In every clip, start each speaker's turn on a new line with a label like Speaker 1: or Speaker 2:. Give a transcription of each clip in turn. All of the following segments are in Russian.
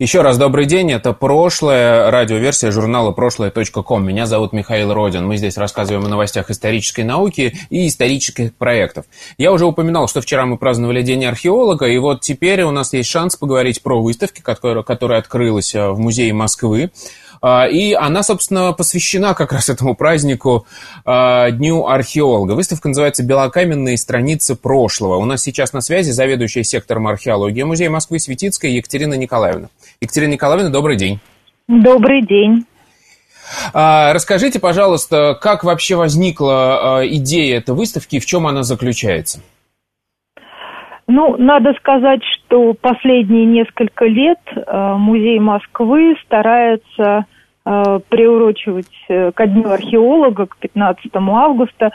Speaker 1: еще раз добрый день, это прошлое, радиоверсия журнала прошлое.ком. Меня зовут Михаил Родин. Мы здесь рассказываем о новостях исторической науки и исторических проектов. Я уже упоминал, что вчера мы праздновали День археолога, и вот теперь у нас есть шанс поговорить про выставки, которая, которая открылась э, в музее Москвы. А, и она, собственно, посвящена как раз этому празднику а, Дню археолога. Выставка называется «Белокаменные страницы прошлого». У нас сейчас на связи заведующая сектором археологии Музея Москвы Светицкая Екатерина Николаевна. Екатерина Николаевна, добрый день.
Speaker 2: Добрый день.
Speaker 1: А, расскажите, пожалуйста, как вообще возникла идея этой выставки и в чем она заключается?
Speaker 2: Ну, надо сказать, что последние несколько лет э, Музей Москвы старается э, приурочивать э, ко Дню археолога, к 15 августа,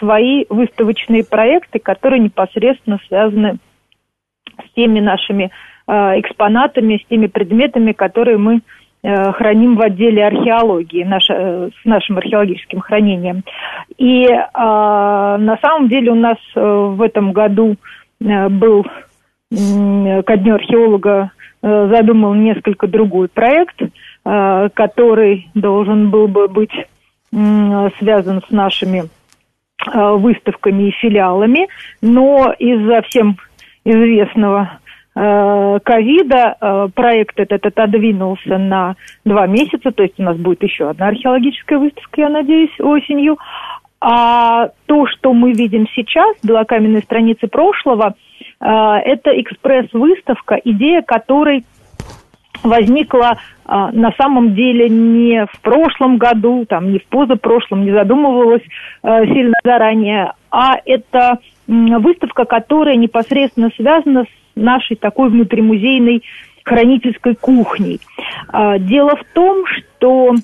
Speaker 2: свои выставочные проекты, которые непосредственно связаны с теми нашими экспонатами, с теми предметами, которые мы храним в отделе археологии, наш, с нашим археологическим хранением. И э, на самом деле у нас в этом году был ко дню археолога э, задумал несколько другой проект, э, который должен был бы быть связан с нашими выставками и филиалами, но из-за всем известного ковида проект этот отодвинулся на два месяца, то есть у нас будет еще одна археологическая выставка, я надеюсь, осенью. А то, что мы видим сейчас, белокаменные страницы прошлого, э, это экспресс-выставка, идея которой возникла а, на самом деле не в прошлом году, там, не в позапрошлом, не задумывалась а, сильно заранее, а это выставка, которая непосредственно связана с нашей такой внутримузейной хранительской кухней. А, дело в том, что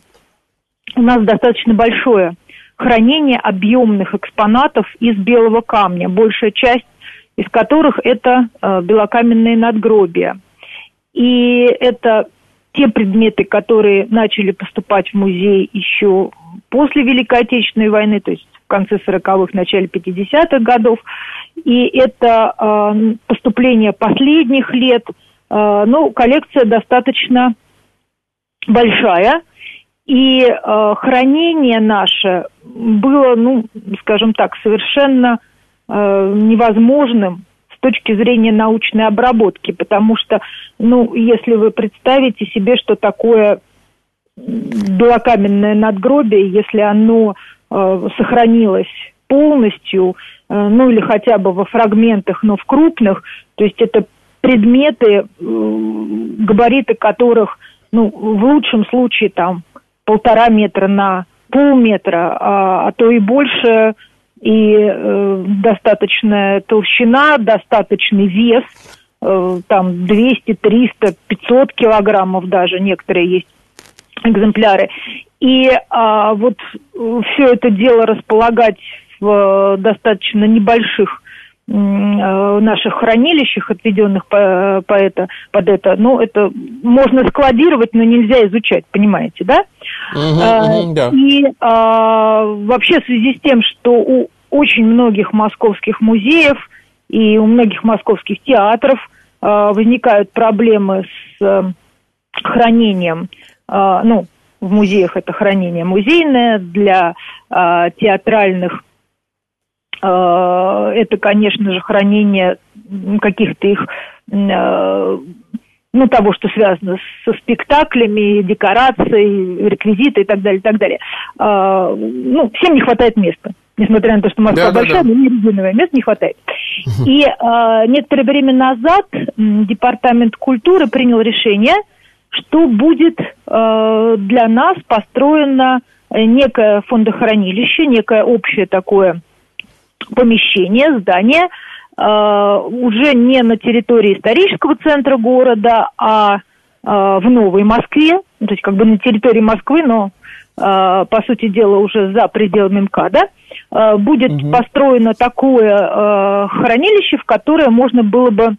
Speaker 2: у нас достаточно большое хранение объемных экспонатов из белого камня, большая часть из которых это э, белокаменные надгробия. И это те предметы, которые начали поступать в музей еще после Великой Отечественной войны, то есть в конце 40-х, начале 50-х годов. И это э, поступление последних лет. Э, ну, коллекция достаточно большая. И э, хранение наше было, ну, скажем так, совершенно э, невозможным с точки зрения научной обработки, потому что, ну, если вы представите себе, что такое белокаменное надгробие, если оно э, сохранилось полностью, э, ну или хотя бы во фрагментах, но в крупных, то есть это предметы, э, габариты которых, ну, в лучшем случае там полтора метра на полметра, а, а то и больше, и э, достаточная толщина, достаточный вес, э, там 200, 300, 500 килограммов даже некоторые есть экземпляры. И а, вот все это дело располагать в достаточно небольших Э, наших хранилищах, отведенных по, по это, под это, ну, это можно складировать, но нельзя изучать, понимаете, да?
Speaker 1: Угу, а, угу, да.
Speaker 2: И а, вообще в связи с тем, что у очень многих московских музеев и у многих московских театров а, возникают проблемы с а, хранением, а, ну, в музеях это хранение музейное, для а, театральных Э, это, конечно же, хранение каких-то их э, ну, того, что связано со спектаклями, декорацией, реквизитой и так далее, и так далее. А, ну, всем не хватает места. Несмотря на то, что Москва да, большая, да, да. но не резиновое место не хватает. И а, некоторое время назад Департамент культуры принял решение, что будет а, для нас построено некое фондохранилище, некое общее такое помещение, здание, э, уже не на территории исторического центра города, а э, в Новой Москве, то есть как бы на территории Москвы, но по сути дела, уже за пределами МКАДа, будет угу. построено такое хранилище, в которое можно было бы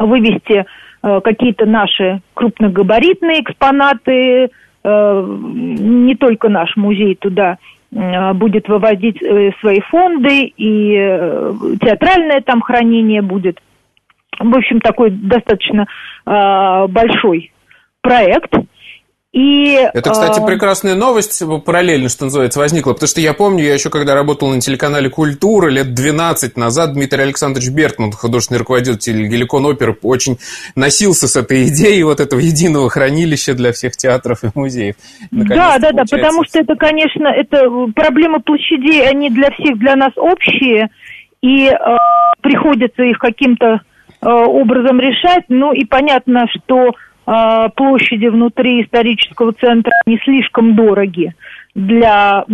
Speaker 2: вывести какие-то наши крупногабаритные экспонаты, не только наш музей туда будет выводить свои фонды, и театральное там хранение будет. В общем, такой достаточно большой проект –
Speaker 1: и, Это, кстати, э... прекрасная новость, параллельно, что называется, возникла, потому что я помню, я еще когда работал на телеканале «Культура» лет 12 назад, Дмитрий Александрович Бертман, художественный руководитель Геликон Опер, очень носился с этой идеей вот этого единого хранилища для всех театров и музеев.
Speaker 2: да, да, да, потому что это, конечно, это проблемы площадей, они для всех, для нас общие, и э, приходится их каким-то э, образом решать, ну и понятно, что площади внутри исторического центра не слишком дороги для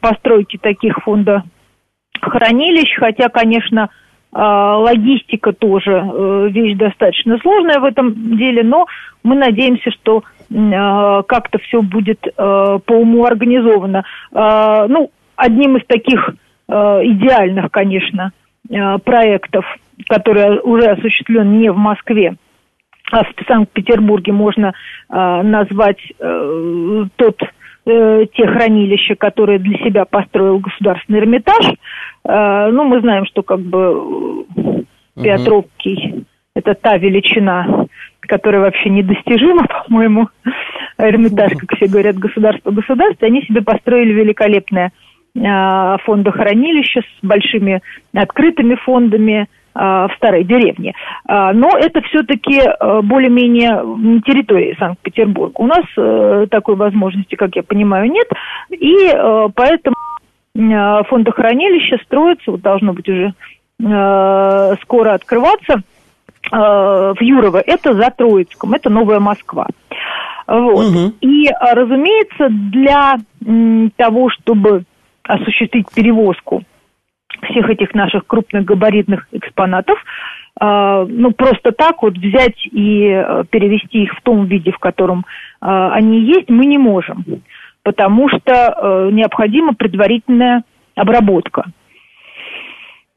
Speaker 2: постройки таких фондохранилищ, хотя, конечно, а, логистика тоже э, вещь достаточно сложная в этом деле, но мы надеемся, что а, как-то все будет э, по уму организовано. Ну, одним из таких э, идеальных, конечно, проектов, который уже осуществлен не в Москве, а в Санкт-Петербурге можно э, назвать э, тот, э, те хранилища, которые для себя построил Государственный Эрмитаж. Э, ну, мы знаем, что как бы э, Петровский – это та величина, которая вообще недостижима, по-моему. Эрмитаж, как все говорят, государство государство, они себе построили великолепное э, фондохранилище с большими открытыми фондами, а, в старой деревне. А, но это все-таки э, более-менее территория Санкт-Петербурга. У нас э, такой возможности, как я понимаю, нет. И э, поэтому фондохранилище строится, вот должно быть уже скоро открываться в Юрово. Это за Троицком, это Новая Москва. Вот. Угу. И, разумеется, для того, чтобы осуществить перевозку всех этих наших крупных габаритных экспонатов, а, ну, просто так вот взять и э, перевести их в том виде, в котором а, они есть, мы не можем, потому что э, необходима предварительная обработка.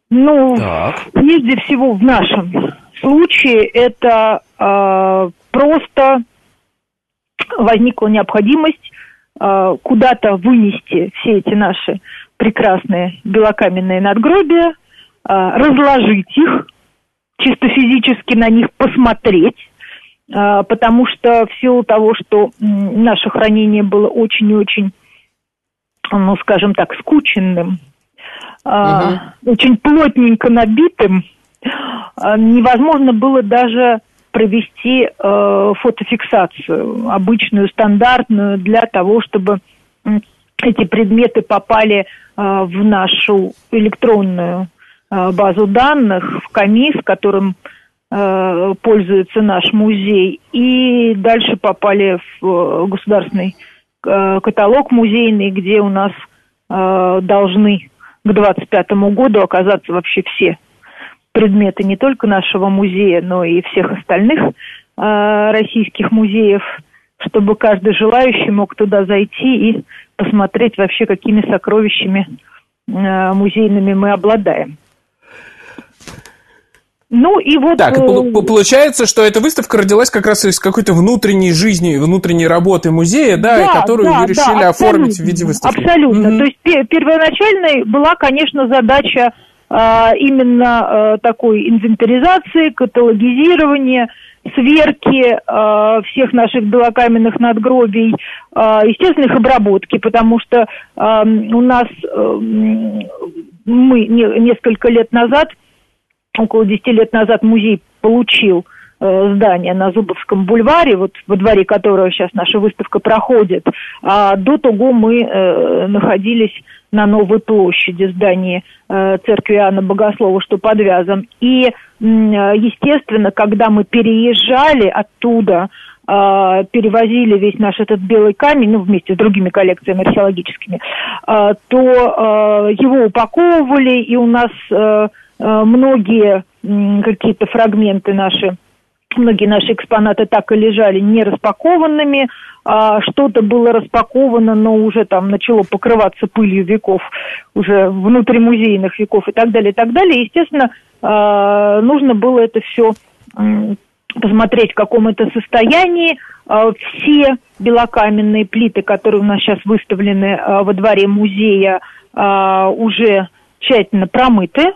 Speaker 2: Ну, так. прежде всего в нашем случае это э, просто возникла необходимость э, куда-то вынести все эти наши прекрасные белокаменные надгробия, а, разложить их, чисто физически на них посмотреть, а, потому что в силу того, что наше хранение было очень и очень, ну, скажем так, скученным, угу. очень плотненько набитым, невозможно было даже провести фотофиксацию, обычную, стандартную, для того, чтобы эти предметы попали а, в нашу электронную а, базу данных, в КАМИС, которым а, пользуется наш музей, и дальше попали в государственный каталог музейный, где у нас должны к 2025 году оказаться вообще все предметы не только нашего музея, но и всех остальных российских музеев, чтобы каждый желающий мог туда зайти и посмотреть вообще, какими сокровищами э, музейными мы обладаем.
Speaker 1: Ну и вот... Так, э, получается, что эта выставка родилась как раз из какой-то внутренней жизни, внутренней работы музея, да, да которую да, вы решили да, оформить в виде выставки.
Speaker 2: Абсолютно. Mm-hmm. То есть первоначальной была, конечно, задача а, именно а, такой инвентаризации, каталогизирования, сверки э, всех наших белокаменных надгробий, э, естественно, их обработки, потому что э, у нас э, мы не, несколько лет назад, около 10 лет назад музей получил э, здание на Зубовском бульваре, вот во дворе которого сейчас наша выставка проходит. А до того мы э, находились на Новой площади здания э, церкви Иоанна Богослова, что подвязан. И, э, естественно, когда мы переезжали оттуда, э, перевозили весь наш этот белый камень, ну, вместе с другими коллекциями археологическими, э, то э, его упаковывали, и у нас э, э, многие э, какие-то фрагменты наши Многие наши экспонаты так и лежали не распакованными, а что-то было распаковано, но уже там начало покрываться пылью веков, уже внутримузейных веков и так далее, и так далее. Естественно, а, нужно было это все посмотреть, в каком это состоянии. А, все белокаменные плиты, которые у нас сейчас выставлены а, во дворе музея, уже тщательно промыты.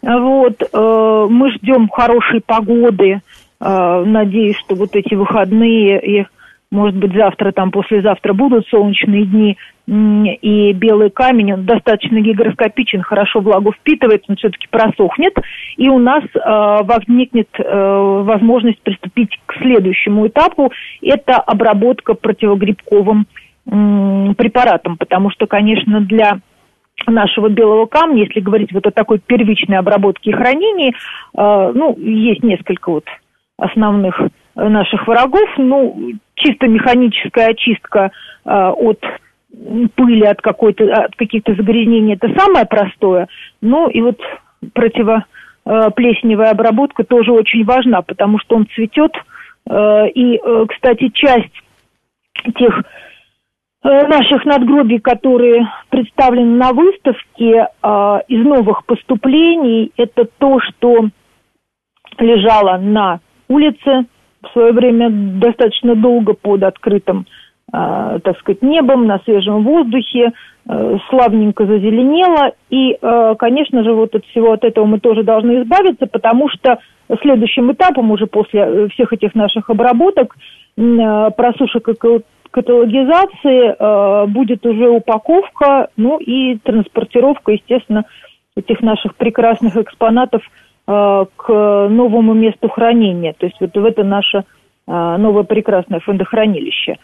Speaker 2: Вот. Мы ждем хорошей погоды. Надеюсь, что вот эти выходные и может быть, завтра, там, послезавтра будут солнечные дни, и белый камень, он достаточно гигроскопичен, хорошо влагу впитывает, он все-таки просохнет, и у нас э, возникнет э, возможность приступить к следующему этапу, это обработка противогрибковым э, препаратом, потому что, конечно, для нашего белого камня, если говорить вот о такой первичной обработке и хранении, э, ну, есть несколько вот основных наших врагов, ну, чисто механическая очистка э, от пыли, от, какой-то, от каких-то загрязнений, это самое простое. Ну, и вот противоплесневая обработка тоже очень важна, потому что он цветет. Э, и, э, кстати, часть тех э, наших надгробий, которые представлены на выставке из новых поступлений, это то, что лежало на улице в свое время достаточно долго под открытым, э, так сказать, небом, на свежем воздухе, э, славненько зазеленело. И, э, конечно же, вот от всего от этого мы тоже должны избавиться, потому что следующим этапом уже после всех этих наших обработок просушек и каталогизации будет уже упаковка, ну и транспортировка, естественно, этих наших прекрасных экспонатов – Э, к новому месту хранения. То есть вот в это наше э, новое прекрасное фондохранилище.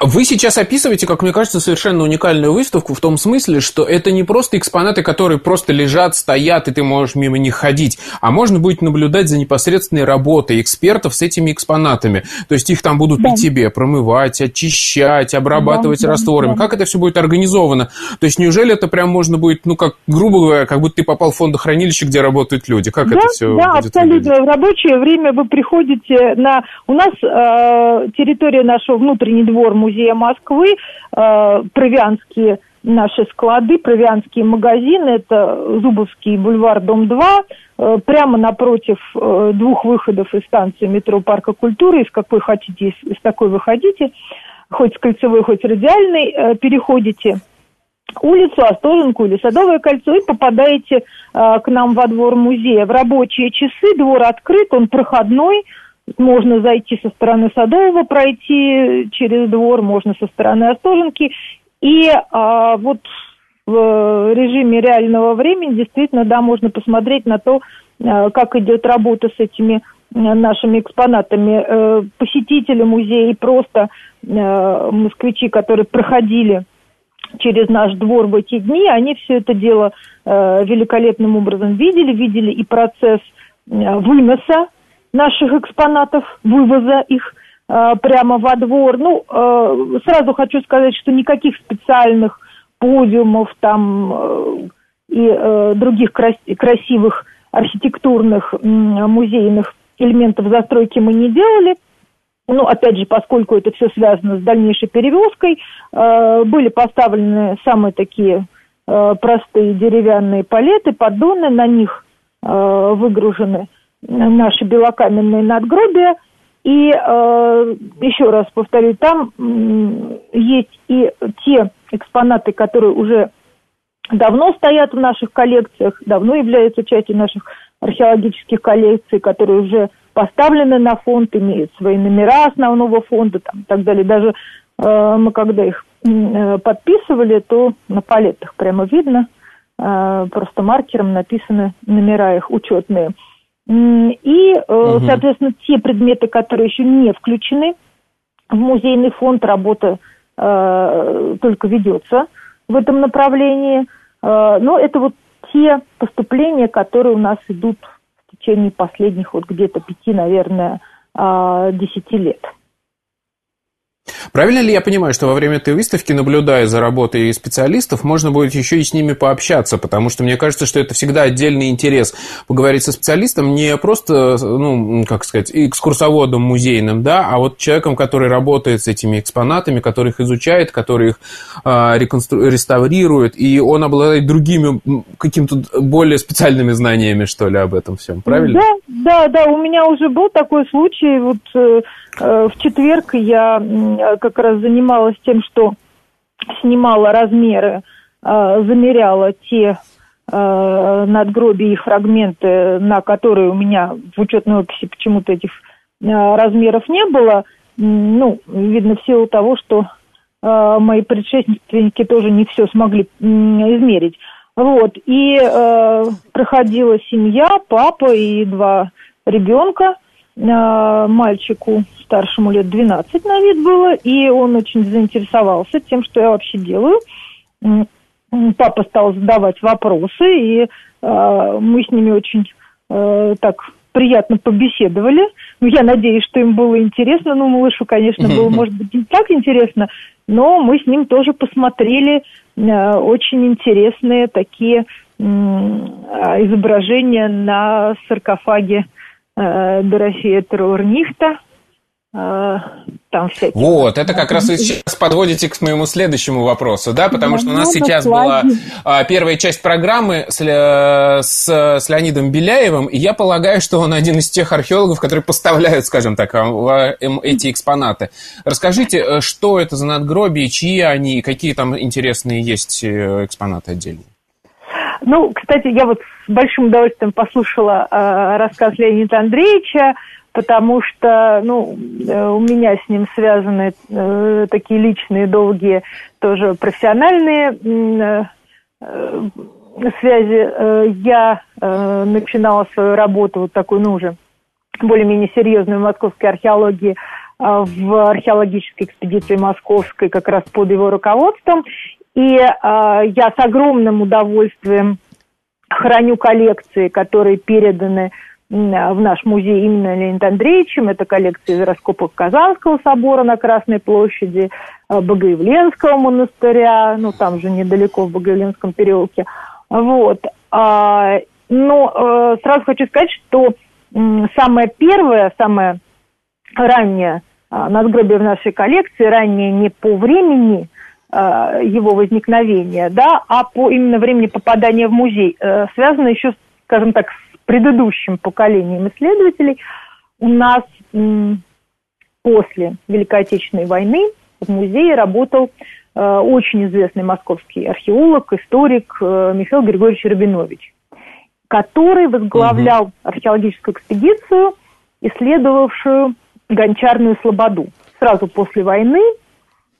Speaker 1: Вы сейчас описываете, как мне кажется, совершенно уникальную выставку в том смысле, что это не просто экспонаты, которые просто лежат, стоят, и ты можешь мимо них ходить, а можно будет наблюдать за непосредственной работой экспертов с этими экспонатами. То есть их там будут да. при тебе промывать, очищать, обрабатывать да, растворами. Да, да. Как это все будет организовано? То есть неужели это прям можно будет, ну, как, грубо говоря, как будто ты попал в фондохранилище, где работают люди? Как
Speaker 2: да,
Speaker 1: это все
Speaker 2: Да, будет абсолютно. Выглядеть? В рабочее время вы приходите на... У нас э, территория нашего внутреннего двор музея Москвы, э, провианские наши склады, провианские магазины, это Зубовский бульвар, дом 2, э, прямо напротив э, двух выходов из станции метро Парка культуры, из какой хотите, из, из такой выходите, хоть с кольцевой, хоть с радиальной, э, переходите улицу, Остоженку или Садовое кольцо и попадаете э, к нам во двор музея. В рабочие часы двор открыт, он проходной, можно зайти со стороны Садового, пройти через двор, можно со стороны Остоженки. И а, вот в режиме реального времени действительно, да, можно посмотреть на то, а, как идет работа с этими а, нашими экспонатами. Посетители музея и просто москвичи, которые проходили через наш двор в эти дни, они все это дело э, великолепным образом видели, видели и процесс э, выноса наших экспонатов, вывоза их э, прямо во двор. Ну, э, сразу хочу сказать, что никаких специальных подиумов там э, и э, других крас красивых архитектурных э, музейных элементов застройки мы не делали. Ну, опять же, поскольку это все связано с дальнейшей перевозкой, э, были поставлены самые такие э, простые деревянные палеты, поддоны, на них э, выгружены наши белокаменные надгробия. И э, еще раз повторю, там э, есть и те экспонаты, которые уже давно стоят в наших коллекциях, давно являются частью наших археологических коллекций, которые уже поставлены на фонд, имеют свои номера основного фонда там, и так далее. Даже э, мы когда их э, подписывали, то на палетах прямо видно, э, просто маркером написаны номера их учетные. И, угу. соответственно, те предметы, которые еще не включены в музейный фонд, работа э, только ведется в этом направлении. Э, но это вот те поступления, которые у нас идут в течение последних вот где-то пяти, наверное, э, десяти лет.
Speaker 1: Правильно ли я понимаю, что во время этой выставки, наблюдая за работой специалистов, можно будет еще и с ними пообщаться? Потому что мне кажется, что это всегда отдельный интерес поговорить со специалистом, не просто, ну, как сказать, экскурсоводом музейным, да, а вот человеком, который работает с этими экспонатами, который их изучает, который их э, реконстру... реставрирует, и он обладает другими, каким-то более специальными знаниями, что ли, об этом всем, правильно?
Speaker 2: Да, да, да, у меня уже был такой случай, вот э, э, в четверг я как раз занималась тем, что снимала размеры, э, замеряла те э, надгробия и фрагменты, на которые у меня в учетной описи почему-то этих э, размеров не было. Ну, видно, в силу того, что мои предшественники тоже не все смогли измерить. Вот, и э, проходила семья, папа и два ребенка, мальчику старшему лет 12 на вид было, и он очень заинтересовался тем, что я вообще делаю. Папа стал задавать вопросы, и э, мы с ними очень э, так приятно побеседовали. Ну, я надеюсь, что им было интересно. Ну, малышу, конечно, было, может быть, не так интересно, но мы с ним тоже посмотрели Э, очень интересные такие а, изображения на саркофаге э, Дорофея Траурнихта. Э,
Speaker 1: там всякие... Вот, это как раз вы сейчас подводите к моему следующему вопросу, да, потому что у нас сейчас была а, первая часть программы с, с, с Леонидом Беляевым, и я полагаю, что он один из тех археологов, которые поставляют, скажем так, эм, эти экспонаты. Расскажите, что это за надгробия, чьи они, какие там интересные есть экспонаты отдельные?
Speaker 2: Ну, кстати, я вот с большим удовольствием послушала э, рассказ Леонида Андреевича потому что, ну, э, у меня с ним связаны э, такие личные, долгие, тоже профессиональные э, э, связи. Э, я э, начинала свою работу вот такую, ну, уже более-менее серьезную в московской археологии в археологической экспедиции московской как раз под его руководством. И э, я с огромным удовольствием храню коллекции, которые переданы в наш музей именно Леонид Андреевичем. Это коллекция из раскопок Казанского собора на Красной площади, э, Богоявленского монастыря, ну там же недалеко в Богоявленском переулке. Вот. А, но сразу хочу сказать, что самое первое, самое раннее а, надгробие в нашей коллекции, раннее не по времени а, его возникновения, да, а по именно времени попадания в музей, э, связано еще, скажем так, с предыдущим поколением исследователей, у нас после Великой Отечественной войны в музее работал э, очень известный московский археолог, историк э, Михаил Григорьевич Рабинович, который возглавлял угу. археологическую экспедицию, исследовавшую гончарную слободу. Сразу после войны э,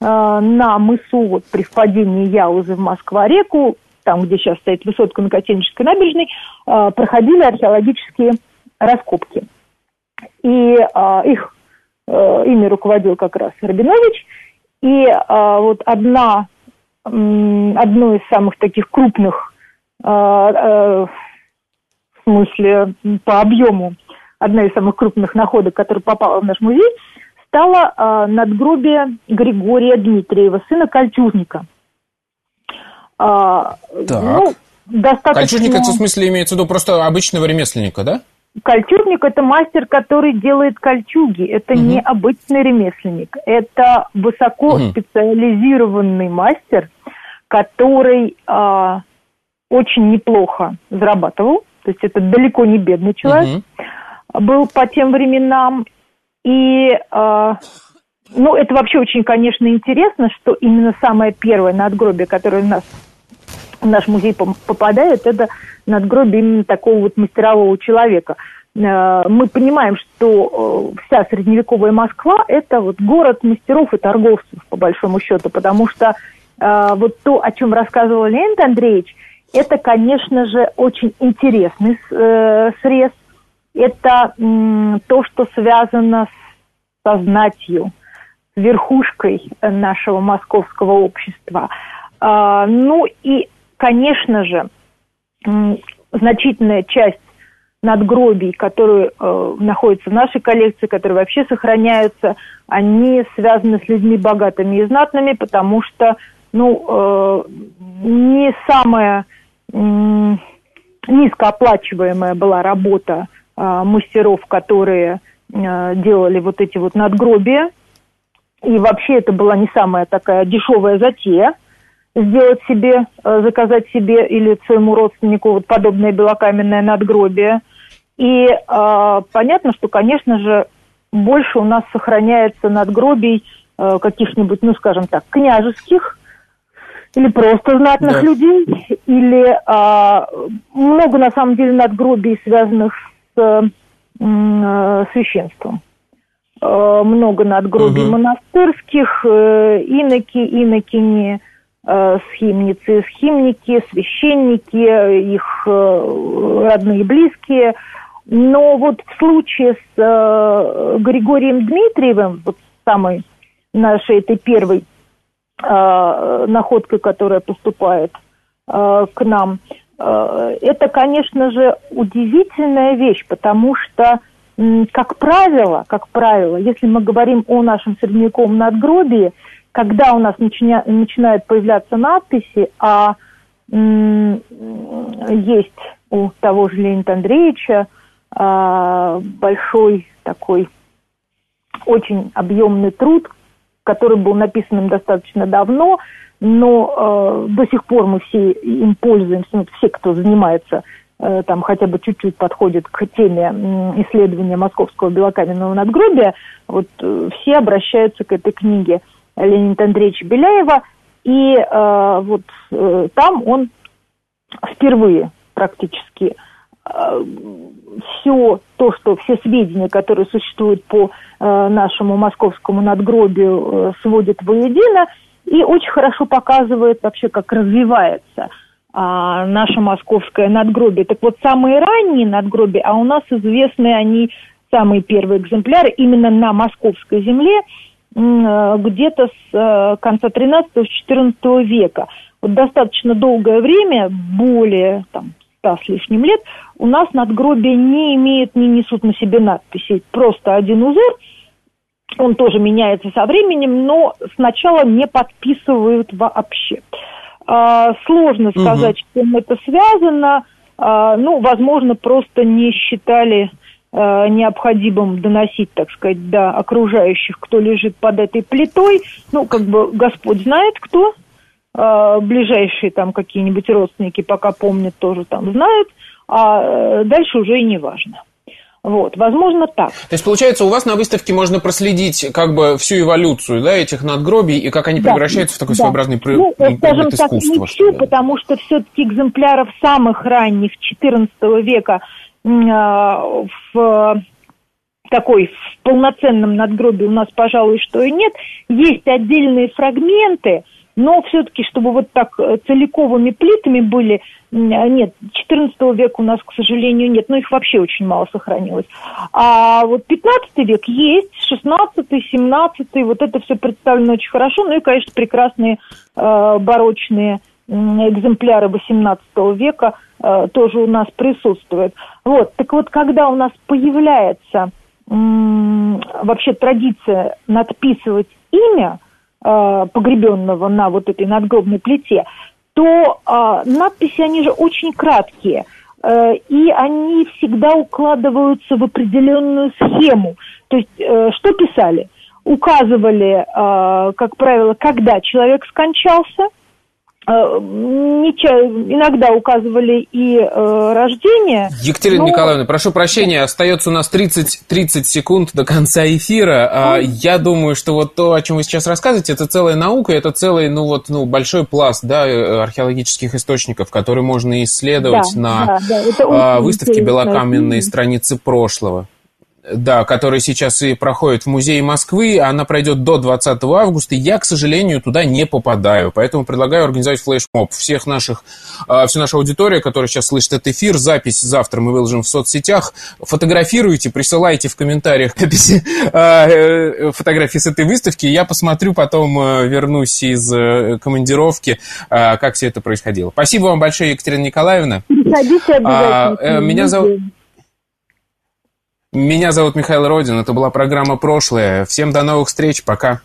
Speaker 2: на мысу вот, при впадении Яузы в Москва-реку там, где сейчас стоит высотка на Котельнической набережной, а, проходили археологические раскопки. И а, их э, ими руководил как раз Рабинович. И вот одна, одно из самых таких крупных, э, в смысле по объему, одна из самых крупных находок, которая попала в наш музей, стала надгробие Григория Дмитриева, сына кольчужника –
Speaker 1: а, так. Ну, достаточно... Кольчужник, это в смысле имеется в виду просто обычного ремесленника, да?
Speaker 2: Кольчужник – это мастер, который делает кольчуги. Это угу. не обычный ремесленник. Это высокоспециализированный угу. мастер, который а, очень неплохо зарабатывал. То есть это далеко не бедный человек. Угу. Был по тем временам. И а, ну, это вообще очень, конечно, интересно, что именно самое первое надгробие, которое у нас в наш музей попадает, это надгробие именно такого вот мастерового человека. Э, мы понимаем, что э, вся средневековая Москва – это вот город мастеров и торговцев, по большому счету, потому что э, вот то, о чем рассказывал Леонид Андреевич, это, конечно же, очень интересный срез. Это то, что связано со знатью, с верхушкой нашего московского общества. Ну и конечно же, значительная часть надгробий, которые э, находятся в нашей коллекции, которые вообще сохраняются, они связаны с людьми богатыми и знатными, потому что, ну, э, не самая э, низкооплачиваемая была работа мастеров, которые э, делали вот эти вот надгробия. И вообще это была не самая такая дешевая затея сделать себе, э, заказать себе или своему родственнику вот подобное белокаменное надгробие. И э, понятно, что, конечно же, больше у нас сохраняется надгробий э, каких-нибудь, ну, скажем так, княжеских или просто знатных да. людей, или э, много, на самом деле, надгробий, связанных с э, священством. Э, много надгробий угу. монастырских, э, иноки, инокини, э, схимницы, схимники, священники, их э, родные, близкие – но вот в случае с э, Григорием Дмитриевым, вот самой нашей этой первой э, находкой, которая поступает э, к нам, э, это, конечно же, удивительная вещь, потому что, э, как правило, как правило, если мы говорим о нашем средневековом надгробии, когда у нас начиня, начинают появляться надписи, а э, есть у того же Леонида Андреевича а, большой такой очень объемный труд, который был написан им достаточно давно, но э, до сих пор мы все им пользуемся, ну, все, кто занимается э, там хотя бы чуть-чуть подходит к теме исследования московского белокаменного надгробия, вот э, все обращаются к этой книге Леонида Андреевича Беляева, и э, вот э, там он впервые практически э, все то, что все сведения, которые существуют по э, нашему московскому надгробию, э, сводит воедино и очень хорошо показывает вообще, как развивается э, наше московское надгробие. Так вот, самые ранние надгробия, а у нас известны они, самые первые экземпляры, именно на московской земле, э, где-то с э, конца 13-14 века. Вот достаточно долгое время, более там, ста с лишним лет, у нас надгробия не имеют, не несут на себе надписи. Просто один узор, он тоже меняется со временем, но сначала не подписывают вообще. А, сложно сказать, угу. с чем это связано. А, ну, возможно, просто не считали а, необходимым доносить, так сказать, до окружающих, кто лежит под этой плитой. Ну, как бы Господь знает, кто ближайшие там какие-нибудь родственники пока помнят, тоже там знают, а э, дальше уже и не важно. Вот, возможно, так.
Speaker 1: То есть, получается, у вас на выставке можно проследить как бы всю эволюцию да, этих надгробий и как они да, превращаются в такой да. своеобразный ну,
Speaker 2: предмет скажем так, искусства. Не всю, потому что все-таки экземпляров самых ранних XIV века э, в такой в полноценном надгробии у нас, пожалуй, что и нет. Есть отдельные фрагменты – но все-таки, чтобы вот так э, целиковыми плитами были, нет, 14 века у нас, к сожалению, нет, но их вообще очень мало сохранилось. А вот 15 век есть, 16 17 вот это все представлено очень хорошо, ну и, конечно, прекрасные э, барочные экземпляры 18 века э, тоже у нас присутствуют. Вот, так вот, когда у нас появляется вообще традиция надписывать имя, э, погребенного на вот этой надгробной плите, то э, надписи, они же очень краткие, э, и они всегда укладываются в определенную схему. То есть, э, что писали? Указывали, э, как правило, когда человек скончался – Э, иногда указывали и э, рождение.
Speaker 1: Екатерина но... Николаевна, прошу прощения, остается у нас 30, 30 секунд до конца эфира. Mm. Я думаю, что вот то, о чем вы сейчас рассказываете, это целая наука, это целый, ну вот, ну, большой пласт, да, э, археологических источников, которые можно исследовать да, на да, да, выставке «Белокаменные страницы прошлого» да, которая сейчас и проходит в Музее Москвы, она пройдет до 20 августа, я, к сожалению, туда не попадаю, поэтому предлагаю организовать флешмоб. Всех наших, а, всю нашу аудиторию, которая сейчас слышит этот эфир, запись завтра мы выложим в соцсетях, фотографируйте, присылайте в комментариях а, э, фотографии с этой выставки, я посмотрю, потом э, вернусь из э, командировки, а, как все это происходило. Спасибо вам большое, Екатерина Николаевна.
Speaker 2: Приходите обязательно.
Speaker 1: Меня зовут... Меня зовут Михаил Родин, это была программа «Прошлое». Всем до новых встреч, пока.